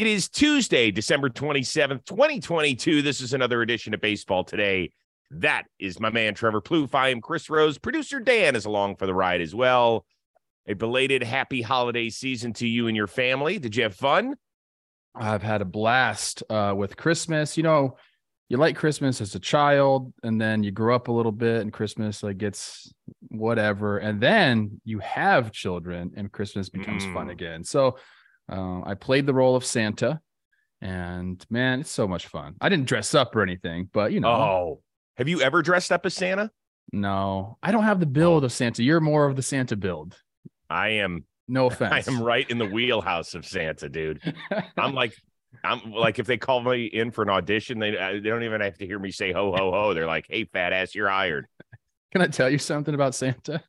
It is Tuesday, December 27th, 2022. This is another edition of Baseball Today. That is my man, Trevor Plouffe. I am Chris Rose. Producer Dan is along for the ride as well. A belated happy holiday season to you and your family. Did you have fun? I've had a blast uh, with Christmas. You know, you like Christmas as a child, and then you grow up a little bit, and Christmas like gets whatever, and then you have children, and Christmas becomes mm. fun again. So uh, I played the role of Santa, and man, it's so much fun. I didn't dress up or anything, but you know. Oh, have you ever dressed up as Santa? No, I don't have the build of Santa. You're more of the Santa build. I am. No offense. I am right in the wheelhouse of Santa, dude. I'm like, I'm like, if they call me in for an audition, they they don't even have to hear me say ho ho ho. They're like, hey, fat ass, you're hired. Can I tell you something about Santa?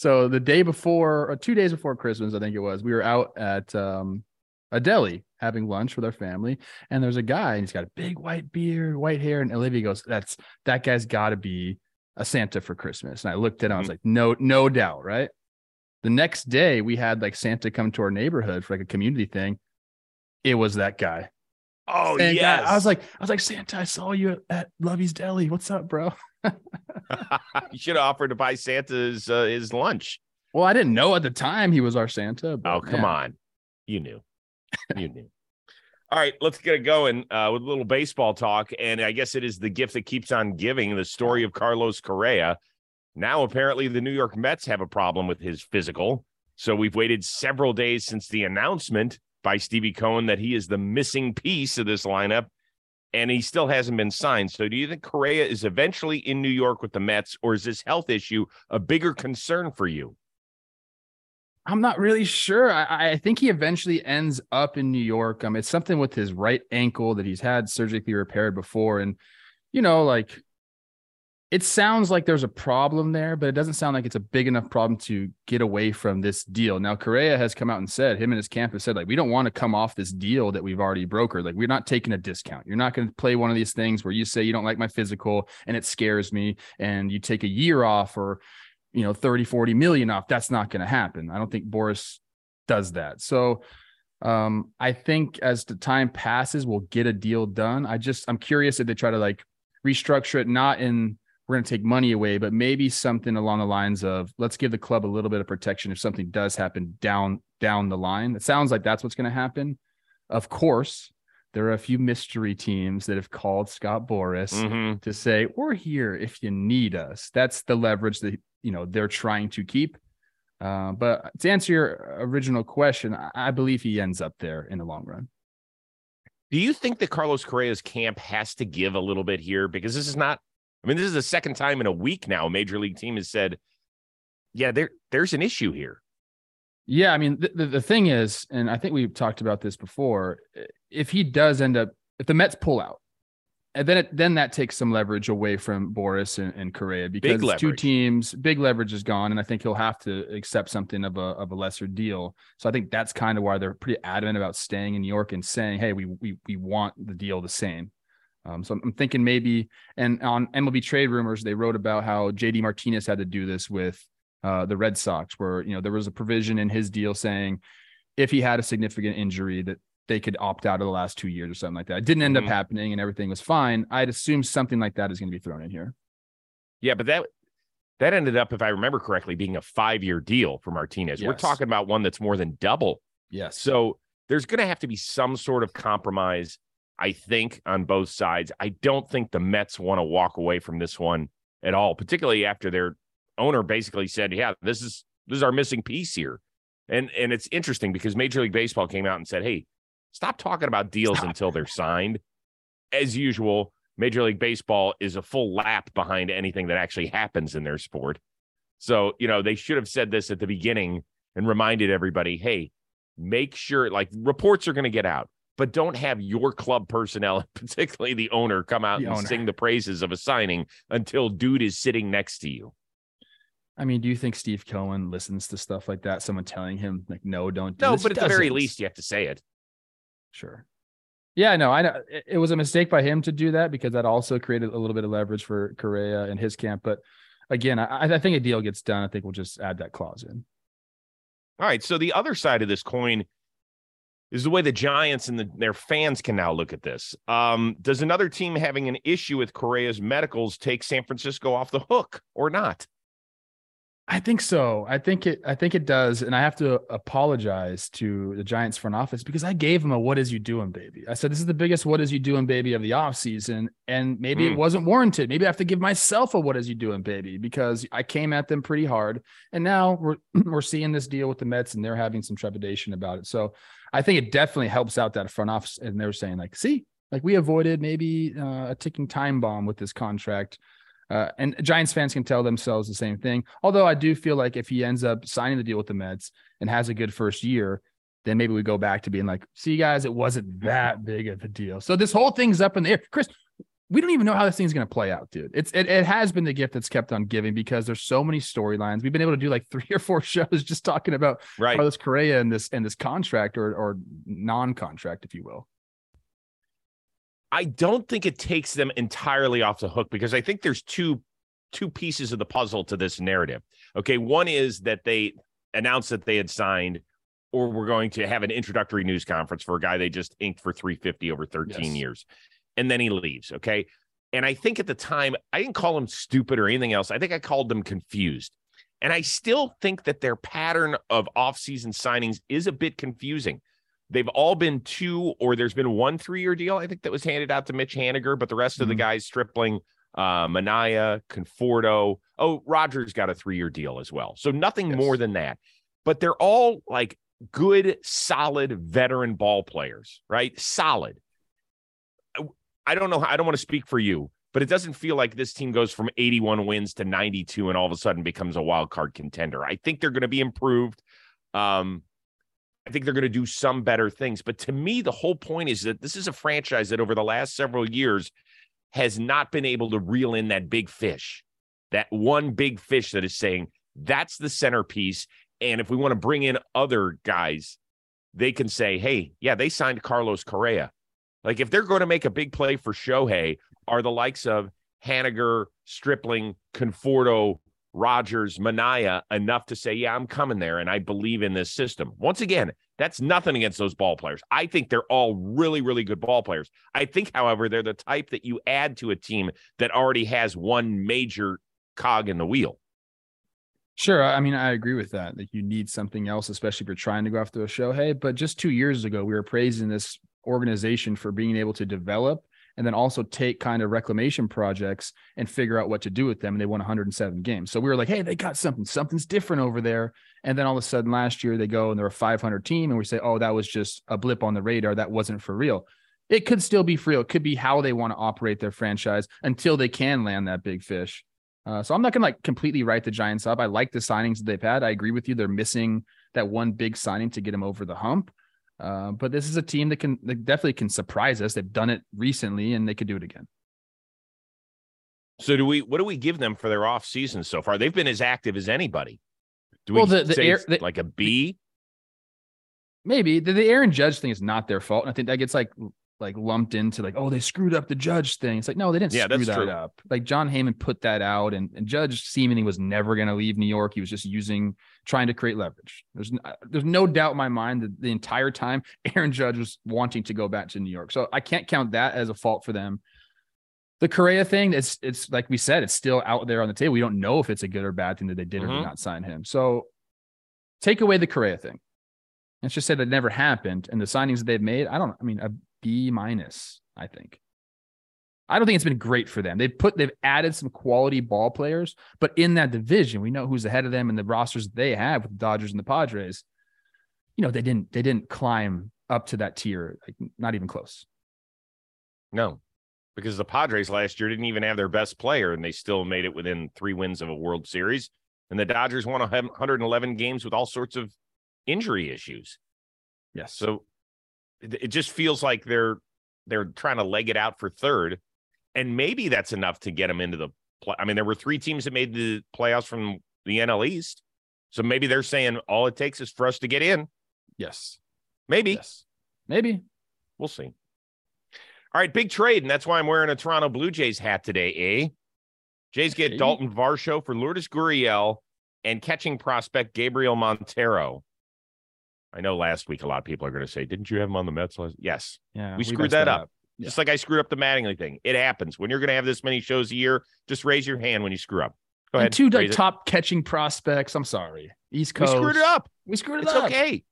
So the day before, or two days before Christmas, I think it was, we were out at um, a deli having lunch with our family, and there's a guy, and he's got a big white beard, white hair, and Olivia goes, "That's that guy's got to be a Santa for Christmas." And I looked at him, I was mm-hmm. like, "No, no doubt, right?" The next day, we had like Santa come to our neighborhood for like a community thing. It was that guy. Oh yeah, I was like, I was like, Santa, I saw you at Lovey's Deli. What's up, bro? you should have offered to buy Santa's uh, his lunch. Well, I didn't know at the time he was our Santa. oh, come on. You knew. You knew. All right, let's get it going uh, with a little baseball talk. And I guess it is the gift that keeps on giving the story of Carlos Correa. Now, apparently, the New York Mets have a problem with his physical. So we've waited several days since the announcement by Stevie Cohen that he is the missing piece of this lineup and he still hasn't been signed. So do you think Correa is eventually in New York with the Mets, or is this health issue a bigger concern for you? I'm not really sure. I, I think he eventually ends up in New York. Um, it's something with his right ankle that he's had surgically repaired before, and you know, like it sounds like there's a problem there, but it doesn't sound like it's a big enough problem to get away from this deal. Now, Correa has come out and said, him and his camp have said, like, we don't want to come off this deal that we've already brokered. Like, we're not taking a discount. You're not going to play one of these things where you say you don't like my physical and it scares me and you take a year off or, you know, 30, 40 million off. That's not going to happen. I don't think Boras does that. So, um, I think as the time passes, we'll get a deal done. I just, I'm curious if they try to like restructure it, not in, we're going to take money away, but maybe something along the lines of let's give the club a little bit of protection if something does happen down down the line. It sounds like that's what's going to happen. Of course, there are a few mystery teams that have called Scott Boras mm-hmm. to say we're here if you need us. That's the leverage that you know they're trying to keep. Uh, but to answer your original question, I believe he ends up there in the long run. Do you think that Carlos Correa's camp has to give a little bit here because this is not I mean, this is the second time in a week now a major league team has said, yeah, there there's an issue here. Yeah, I mean, the, the, the thing is, and I think we've talked about this before, if he does end up, if the Mets pull out, and then it, then that takes some leverage away from Boras and, and Correa because two teams, big leverage is gone, and I think he'll have to accept something of a of a lesser deal. So I think that's kind of why they're pretty adamant about staying in New York and saying, "Hey, we we we want the deal the same." Um, so I'm thinking maybe, and on MLB trade rumors, they wrote about how JD Martinez had to do this with uh, the Red Sox, where you know there was a provision in his deal saying if he had a significant injury that they could opt out of the last two years or something like that. It didn't end mm-hmm. up happening, and everything was fine. I'd assume something like that is going to be thrown in here. Yeah, but that that ended up, if I remember correctly, being a five year deal for Martinez. Yes. We're talking about one that's more than double. Yes. So there's going to have to be some sort of compromise I think, on both sides. I don't think the Mets want to walk away from this one at all, particularly after their owner basically said, "Yeah, this is this is our missing piece here." And and it's interesting because Major League Baseball came out and said, "Hey, stop talking about deals stop. until they're signed." As usual, Major League Baseball is a full lap behind anything that actually happens in their sport. So, you know, they should have said this at the beginning and reminded everybody, "Hey, make sure like reports are going to get out but don't have your club personnel, particularly the owner, come out The and owner. sing the praises of a signing until dude is sitting next to you. I mean, do you think Steve Cohen listens to stuff like that? Someone telling him like, "No, don't." Do No, this? but at He the very least, you have to say it. Sure. Yeah, no, I know it, it was a mistake by him to do that because that also created a little bit of leverage for Correa and his camp. But again, I, I think a deal gets done. I think we'll just add that clause in. All right. So the other side of this coin is the way the Giants and the, their fans can now look at this. Um, does another team having an issue with Correa's medicals take San Francisco off the hook or not? I think so. I think it. I think it does. And I have to apologize to the Giants front office because I gave them a "What is you doing, baby?" I said this is the biggest "What is you doing, baby?" of the offseason. and maybe Mm. it wasn't warranted. Maybe I have to give myself a "What is you doing, baby?" because I came at them pretty hard, and now we're we're seeing this deal with the Mets, and they're having some trepidation about it. So I think it definitely helps out that front office, and they're saying like, "See, like we avoided maybe uh, a ticking time bomb with this contract." Uh, and Giants fans can tell themselves the same thing. Although I do feel like if he ends up signing the deal with the Mets and has a good first year, then maybe we go back to being like, see, guys, it wasn't that big of a deal. So this whole thing's up in the air. Chris, we don't even know how this thing's going to play out, dude. It's it, it has been the gift that's kept on giving because there's so many storylines. We've been able to do like three or four shows just talking about Right. Carlos Correa and this and this contract or or non-contract, if you will. I don't think it takes them entirely off the hook because I think there's two two pieces of the puzzle to this narrative. Okay, one is that they announced that they had signed or we're going to have an introductory news conference for a guy they just inked for 350 over 13 Yes. years. And then he leaves, okay? And I think at the time I didn't call him stupid or anything else. I think I called them confused. And I still think that their pattern of offseason signings is a bit confusing. They've all been two, or there's been one three-year deal. I think that was handed out to Mitch Haniger, but the rest of the Mhm. guys, Stripling, uh, Manaea, Conforto. Oh, Rogers got a three-year deal as well. So nothing Yes. more than that. But they're all like good, solid veteran ball players, right? Solid. I- don't know. I don't want to speak for you, but it doesn't feel like this team goes from 81 wins to 92 and all of a sudden becomes a wild card contender. I think they're going to be improved. Um, I think they're going to do some better things. But to me, the whole point is that this is a franchise that over the last several years has not been able to reel in that big fish, that one big fish that is saying that's the centerpiece. And if we want to bring in other guys, they can say, hey, yeah, they signed Carlos Correa. Like if they're going to make a big play for Shohei, are the likes of Haniger, Stripling, Conforto, Rogers, Manaea enough to say, yeah, I'm coming there and I believe in this system. Once again, that's nothing against those ball players. I think they're all really, really good ball players. I think, however, they're the type that you add to a team that already has one major cog in the wheel. Sure. I mean, I agree with that. Like you need something else, especially if you're trying to go after a Shohei. But just two years ago, we were praising this organization for being able to develop and then also take kind of reclamation projects and figure out what to do with them. And they won 107 games. So we were like, hey, they got something. Something's different over there. And then all of a sudden last year they go and they're a 500 team and we say, oh, that was just a blip on the radar. That wasn't for real. It could still be for real. It could be how they want to operate their franchise until they can land that big fish. Uh, so I'm not gonna like completely write the Giants up. I like the signings that they've had. I agree with you. They're missing that one big signing to get them over the hump. Uh, but this is a team that can that definitely can surprise us. They've done it recently, and they could do it again. So do we what do we give them for their off season so far? They've been as active as anybody. Do Well, we the- the say air- the- like a B? Maybe the, the Aaron Judge thing is not their fault. And I think that gets like like lumped into like, oh, they screwed up the Judge thing. It's like, no, they didn't Yeah, screw that true. up. Like Jon Heyman put that out, and, and Judge seemingly was never going to leave New York. He was just using trying to create leverage. There's n- uh, there's no doubt in my mind that the entire time Aaron Judge was wanting to go back to New York. So I can't count that as a fault for them. The Correa thing, it's it's like we said, it's still out there on the table. We don't know if it's a good or bad thing that they did or Mhm. did not sign him. So take away the Correa thing. Let's just say that never happened. And the signings that they've made, I don't, I mean, a B minus, I think. I don't think it's been great for them. They've put, they've added some quality ball players, but in that division, we know who's ahead of them and the rosters they have with the Dodgers and the Padres. You know, they didn't, they didn't climb up to that tier, like not even close. No, because the Padres last year didn't even have their best player, and they still made it within three wins of a World Series. And the Dodgers won a 111 games with all sorts of injury issues. Yes. So it just feels like they're they're trying to leg it out for third, and maybe that's enough to get them into the play. I mean, there were three teams that made the playoffs from the NL East, so maybe they're saying all it takes is for us to get in. Yes. Maybe. Yes. Maybe. We'll see. All right, big trade, and that's why I'm wearing a Toronto Blue Jays hat today, eh? Jays get. Dalton Varsho for Lourdes Gurriel and catching prospect Gabriel Moreno. I know last week a lot of people are going to say, "Didn't you have him on the Mets?" last-" Yes, Yeah. We screwed that that up. just like I screwed up the Mattingly thing. It happens when you're going to have this many shows a year. Just raise your hand when you screw up. Go And ahead. two like, it. top catching prospects. I'm sorry. East Coast. We screwed it up. We screwed it It's up. okay.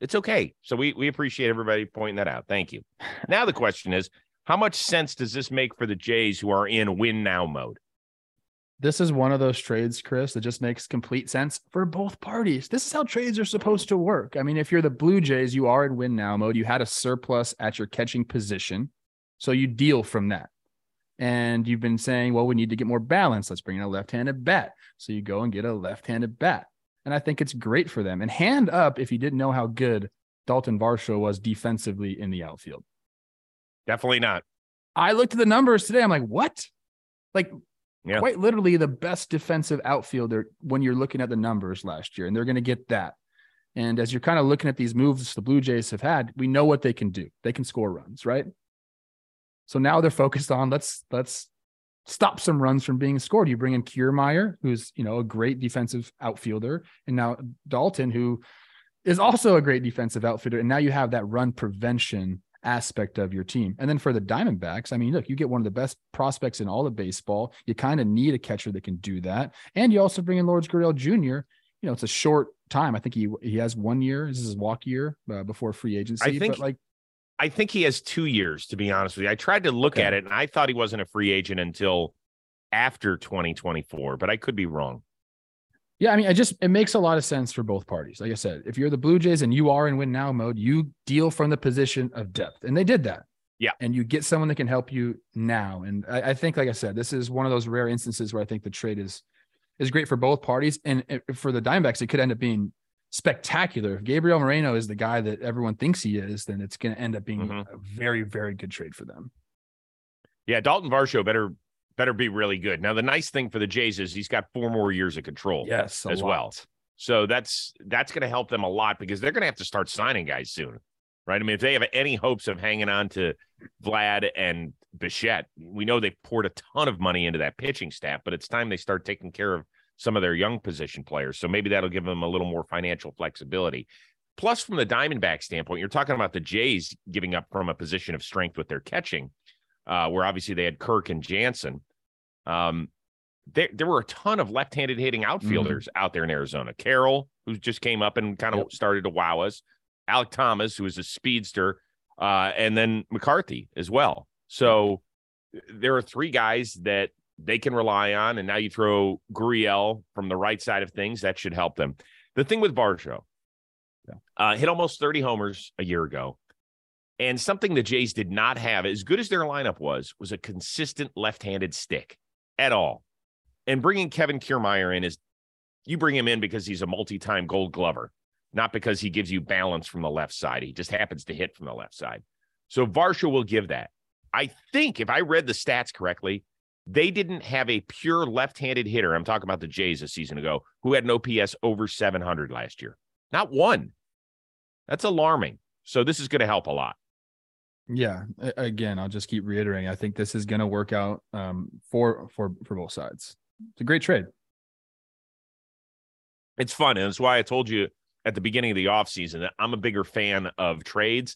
It's okay. So we we appreciate everybody pointing that out. Thank you. Now the question is, how much sense does this make for the Jays who are in win now mode? This is one of those trades, Chris, that just makes complete sense for both parties. This is how trades are supposed to work. I mean, if you're the Blue Jays, you are in win now mode. You had a surplus at your catching position. So you deal from that. And you've been saying, well, we need to get more balance. Let's bring in a left handed bat. So you go and get a left handed bat. And I think it's great for them. And hand up if you didn't know how good Dalton Varsho was defensively in the outfield. Definitely not. I looked at the numbers today. I'm like, what? Like, Yeah. quite literally the best defensive outfielder when you're looking at the numbers last year, and they're going to get that. And as you're kind of looking at these moves the Blue Jays have had, we know what they can do. They can score runs, right? So now they're focused on let's let's stop some runs from being scored. You bring in Kiermaier, who's you know a great defensive outfielder, and now Dalton, who is also a great defensive outfielder. And now you have that run prevention aspect of your team. And then for the Diamondbacks, I mean, look, you get one of the best prospects in all of baseball. You kind of need a catcher that can do that. And you also bring in Lourdes Gurriel Jr. You know, it's a short time. I think he he has one year. This is his walk year uh, before free agency. I think- but like, I think he has two years, to be honest with you. I tried to look Okay. at it and I thought he wasn't a free agent until after 2024, but I could be wrong. Yeah, I mean, it just it makes a lot of sense for both parties. Like I said, if you're the Blue Jays and you are in win now mode, you deal from the position of depth, and they did that. Yeah. and you get someone that can help you now. And I, I think, like I said, this is one of those rare instances where I think the trade is is great for both parties, and it- for the Diamondbacks, it could end up being spectacular. If Gabriel Moreno is the guy that everyone thinks he is, then it's going to end up being Mhm. a very, very good trade for them. Yeah, Dalton Varsho better better be really good. Now the nice thing for the Jays is he's got four more years of control. Yes, as well. So that's that's going to help them a lot because they're going to have to start signing guys soon, right? I mean, if they have any hopes of hanging on to Vlad and Bichette, we know they've poured a ton of money into that pitching staff, but it's time they start taking care of some of their young position players. So maybe that'll give them a little more financial flexibility. Plus, from the Diamondback standpoint, you're talking about the Jays giving up from a position of strength with their catching, uh, where obviously they had Kirk and Jansen. Um, there, there were a ton of left-handed hitting outfielders out there in Arizona. Carroll, who just came up and kind of Yep. started to wow us. Alec Thomas, who is a speedster, uh, and then McCarthy as well. So there are three guys that they can rely on, and now you throw Gurriel from the right side of things. That should help them. The thing with Varsho, Yeah. uh, hit almost 30 homers a year ago. And something the Jays did not have, as good as their lineup was, was a consistent left-handed stick at all. And bringing Kevin Kiermaier in is you bring him in because he's a multi-time gold glover, not because he gives you balance from the left side. He just happens to hit from the left side. So Varsho will give that. I think if I read the stats correctly, they didn't have a pure left-handed hitter. I'm talking about the Jays a season ago who had an OPS over 700 last year. Not one. That's alarming. So this is going to help a lot. Yeah. Again, I'll just keep reiterating. I think this is going to work out um, for for for both sides. It's a great trade. it's fun. And that's why I told you at the beginning of the offseason that I'm a bigger fan of trades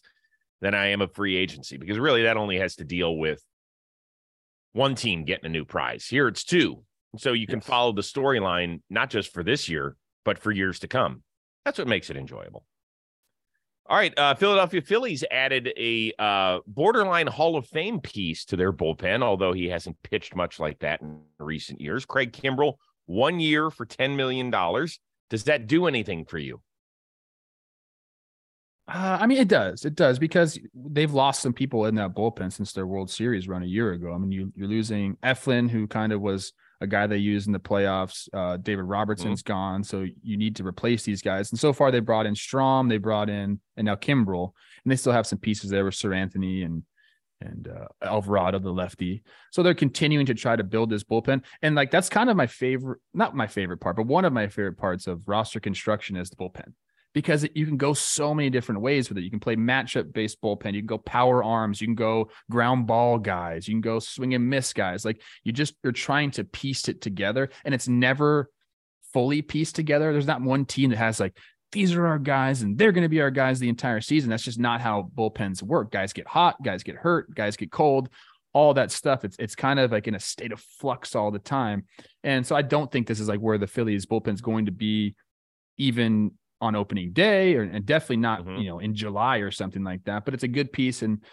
than I am of free agency because really that only has to deal with one team getting a new prize. Here it's two. So you can Yes. follow the storyline, not just for this year, but for years to come. That's what makes it enjoyable. All right. Uh, Philadelphia Phillies added a uh, borderline Hall of Fame piece to their bullpen, although he hasn't pitched much like that in recent years. Craig Kimbrel, one year for $10 million. Does that do anything for you? Uh, I mean, it does. It does because they've lost some people in that bullpen since their World Series run a year ago. I mean, you, you're losing Eflin, who kind of was a guy they use in the playoffs. Uh, David Robertson's mm-hmm. gone, so you need to replace these guys. And so far, they brought in Strahm, they brought in, and now Kimbrel, and they still have some pieces there with Seranthony and and uh, Alvarado, the lefty. So they're continuing to try to build this bullpen. And like that's kind of my favorite, not my favorite part, but one of my favorite parts of roster construction is the bullpen because you can go so many different ways with it. You can play matchup based bullpen, you can go power arms, you can go ground ball guys, you can go swing and miss guys. Like you just you're trying to piece it together and it's never fully pieced together. There's not one team that has like these are our guys and they're going to be our guys the entire season. That's just not how bullpens work. Guys get hot, guys get hurt, guys get cold, all that stuff. It's it's kind of like in a state of flux all the time. And so I don't think this is like where the Phillies bullpen's going to be even on opening day or and definitely not, mm-hmm. you know, in July or something like that. But it's a good piece. And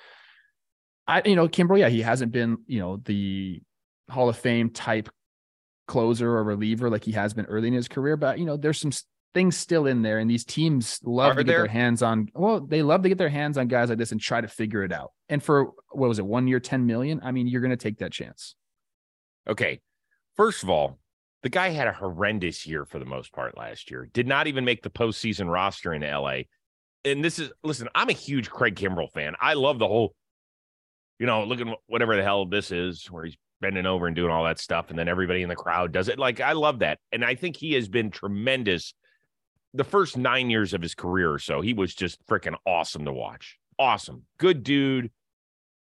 I, you know, Kimbrel, yeah, he hasn't been, you know, the Hall of Fame type closer or reliever like he has been early in his career. But you know, there's some things still in there, and these teams love Are to get there? their hands on. Well, they love to get their hands on guys like this and try to figure it out. And for what was it, one year, ten million? I mean, you're going to take that chance. Okay, first of all, the guy had a horrendous year for the most part last year. Did not even make the postseason roster in LA. And this is listen, I'm a huge Craig Kimbrel fan. I love the whole, you know, looking whatever the hell this is, where he's bending over and doing all that stuff, and then everybody in the crowd does it. Like I love that, and I think he has been tremendous the first nine years of his career or so, he was just freaking awesome to watch. Awesome. Good dude.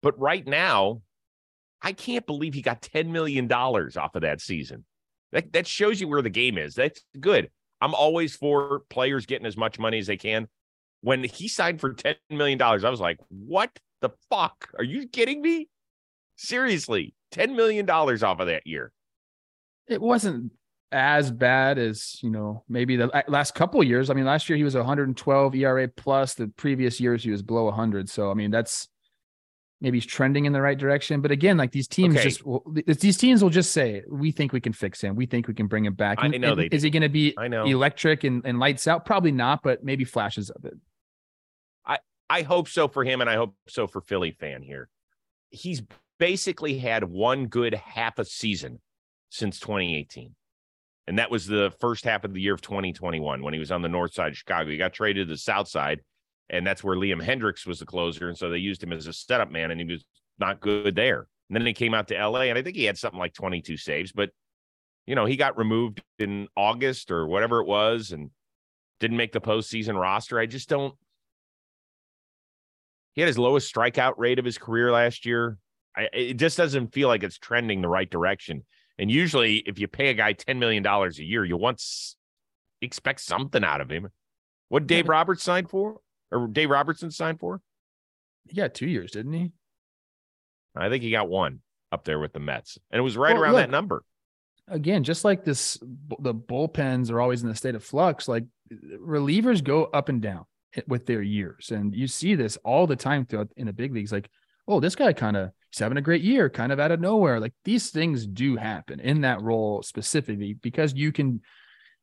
But right now, I can't believe he got $10 million off of that season. That, that shows you where the game is. That's good. I'm always for players getting as much money as they can. When he signed for $10 million, I was like, what the fuck? Are you kidding me? Seriously, $10 million off of that year. It wasn't as bad as you know maybe the uh, last couple years. I mean, last year he was 112 ERA plus. The previous years he was below 100. So I mean, that's maybe he's trending in the right direction. But again, like these teams okay. just these teams will just say, "We think we can fix him. We think we can bring him back." And, I know they. Is he going to be I know. electric and, and lights out? Probably not, but maybe flashes of it. I I hope so for him, and I hope so for Philly fan here. He's basically had one good half a season since 2018. And that was the first half of the year of 2021 when he was on the north side of Chicago. He got traded to the south side, and that's where Liam Hendriks was the closer. And so they used him as a setup man, and he was not good there. And then he came out to LA, and I think he had something like 22 saves, but you know, he got removed in August or whatever it was and didn't make the postseason roster. I just don't. He had his lowest strikeout rate of his career last year. I, it just doesn't feel like it's trending the right direction. And usually, if you pay a guy $10 million a year, you want expect something out of him. What Dave Roberts signed for? Or Dave Robertson signed for? He got two years, didn't he? I think he got one up there with the Mets. And it was right well, around look, that number. Again, just like this, the bullpens are always in a state of flux. Like relievers go up and down with their years. And you see this all the time throughout in the big leagues. Like, oh, this guy kind of he's having a great year, kind of out of nowhere. Like these things do happen in that role specifically because you can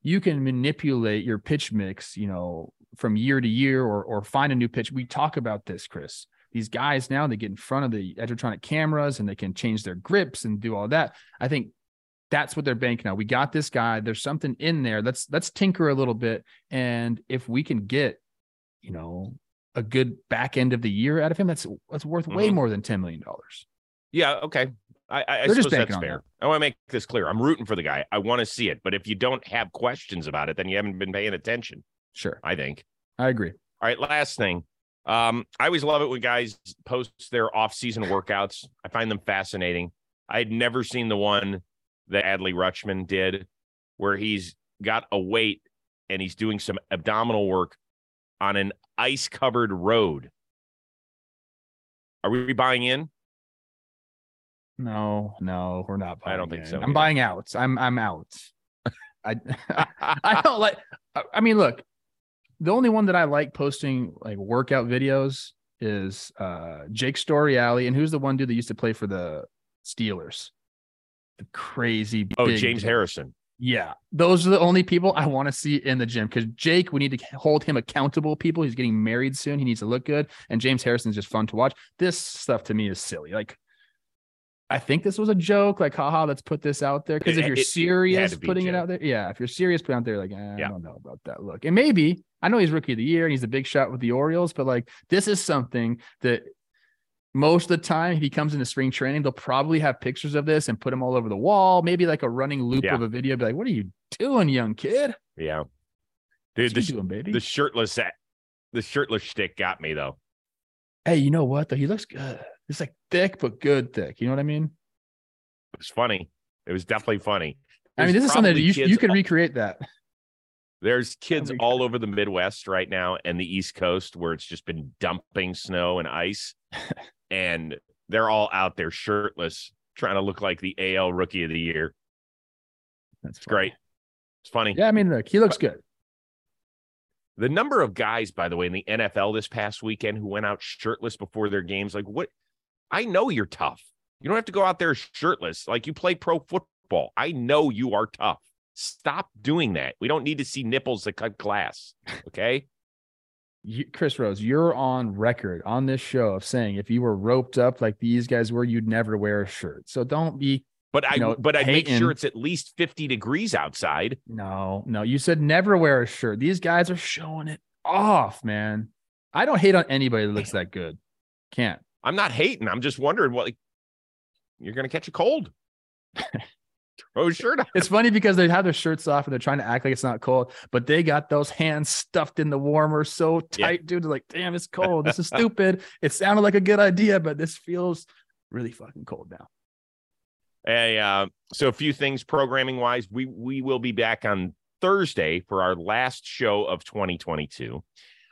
you can manipulate your pitch mix, you know, from year to year or or find a new pitch. We talk about this, Chris. These guys now they get in front of the Edgertronic cameras and they can change their grips and do all that. I think that's what they're banking on. We got this guy. There's something in there. Let's let's tinker a little bit. And if we can get, you know, a good back end of the year out of him, that's that's worth mm-hmm. way more than ten million dollars. Yeah. Okay. I, I, suppose that's fair. That. I want to make this clear. I'm rooting for the guy. I want to see it. But if you don't have questions about it, then you haven't been paying attention. Sure. I think. I agree. All right. Last thing. Um, I always love it when guys post their off-season workouts. I find them fascinating. I had never seen the one that Adley Rutschman did, where he's got a weight and he's doing some abdominal work on an ice covered road. Are we buying in? No, no, we're not. I don't think in. so. I'm either. buying out. I'm I'm out. I I don't like. I mean, look, the only one that I like posting like workout videos is uh Jake Storiale. and who's the one dude that used to play for the Steelers? The crazy. Oh, James dude. Harrison. Yeah, those are the only people I want to see in the gym because Jake, we need to hold him accountable. People, he's getting married soon. He needs to look good. And James Harrison's just fun to watch. This stuff to me is silly. Like, I think this was a joke, like, haha, let's put this out there. Because if you're it- it serious a putting it out there, yeah, if you're serious putting out there, like, eh, Yeah. I don't know about that look. And maybe I know he's rookie of the year and he's a big shot with the Orioles, but like, this is something that most of the time, if he comes into spring training, they'll probably have pictures of this and put them all over the wall, maybe like a running loop Yeah. of a video. Be like, what are you doing, young kid? Yeah. Dude, What the, doing, baby? the shirtless the shirtless shtick got me though. hey, you know what? Though he looks good. It's like thick, but good thick. You know what I mean? It was funny. It was definitely funny. I mean, this is something that you, you can all- recreate that. There's kids be all over the Midwest right now and the East Coast where it's just been dumping snow and ice, and they're all out there shirtless, trying to look like the AL Rookie of the Year. That's It's great. It's funny. Yeah, I mean, look, he looks good. The number of guys, by the way, in the NFL this past weekend who went out shirtless before their games, like what? I know you're tough. You don't have to go out there shirtless. Like you play pro football. I know you are tough. Stop doing that. We don't need to see nipples that cut glass. Okay. You, Chris Rose, you're on record on this show of saying if you were roped up like these guys were, you'd never wear a shirt. So don't be But I know, but I make sure it's at least 50 degrees outside. no, no. You said never wear a shirt. These guys are showing it off, man. I don't hate on anybody that looks that good. Can't. I'm not hating. I'm just wondering what like, you're gonna catch a cold. Throw a shirt on. It's funny because they have their shirts off and they're trying to act like it's not cold, but they got those hands stuffed in the warmer so Yeah. tight, dude. They're like, damn, it's cold. This is stupid. It sounded like a good idea, but this feels really fucking cold now. Hey, uh, so a few things programming wise, we we will be back on Thursday for our last show of 2022.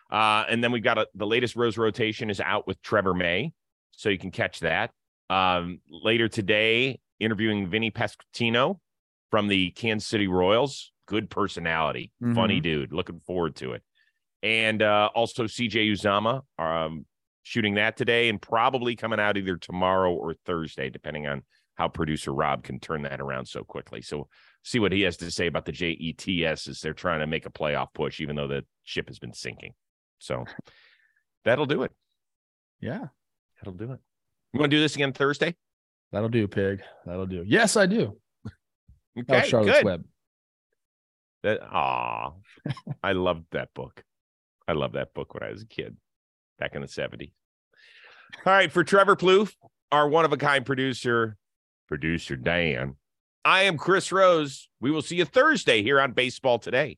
Uh, and then we've got a, the latest Rose rotation is out with Trevor May, so you can catch that. Um, later today, interviewing Vinny Pasquantino from the Kansas City Royals. Good personality, funny dude. Looking forward to it. And uh, also CJ Uzomah, um, shooting that today and probably coming out either tomorrow or Thursday, depending on how producer Rob can turn that around so quickly. So see what he has to say about the JETS as they're trying to make a playoff push, even though the ship has been sinking. So that'll do it. Yeah, That'll do it. You want to do this again Thursday? that'll do, pig. That'll do. Yes, I do. Okay, Charlotte's good. Web. That ah, I loved that book. I loved that book when I was a kid, back in the '70s. All right, for Trevor Plouffe, our one of a kind producer, producer Dan. I am Chris Rose. We will see you Thursday here on Baseball Today.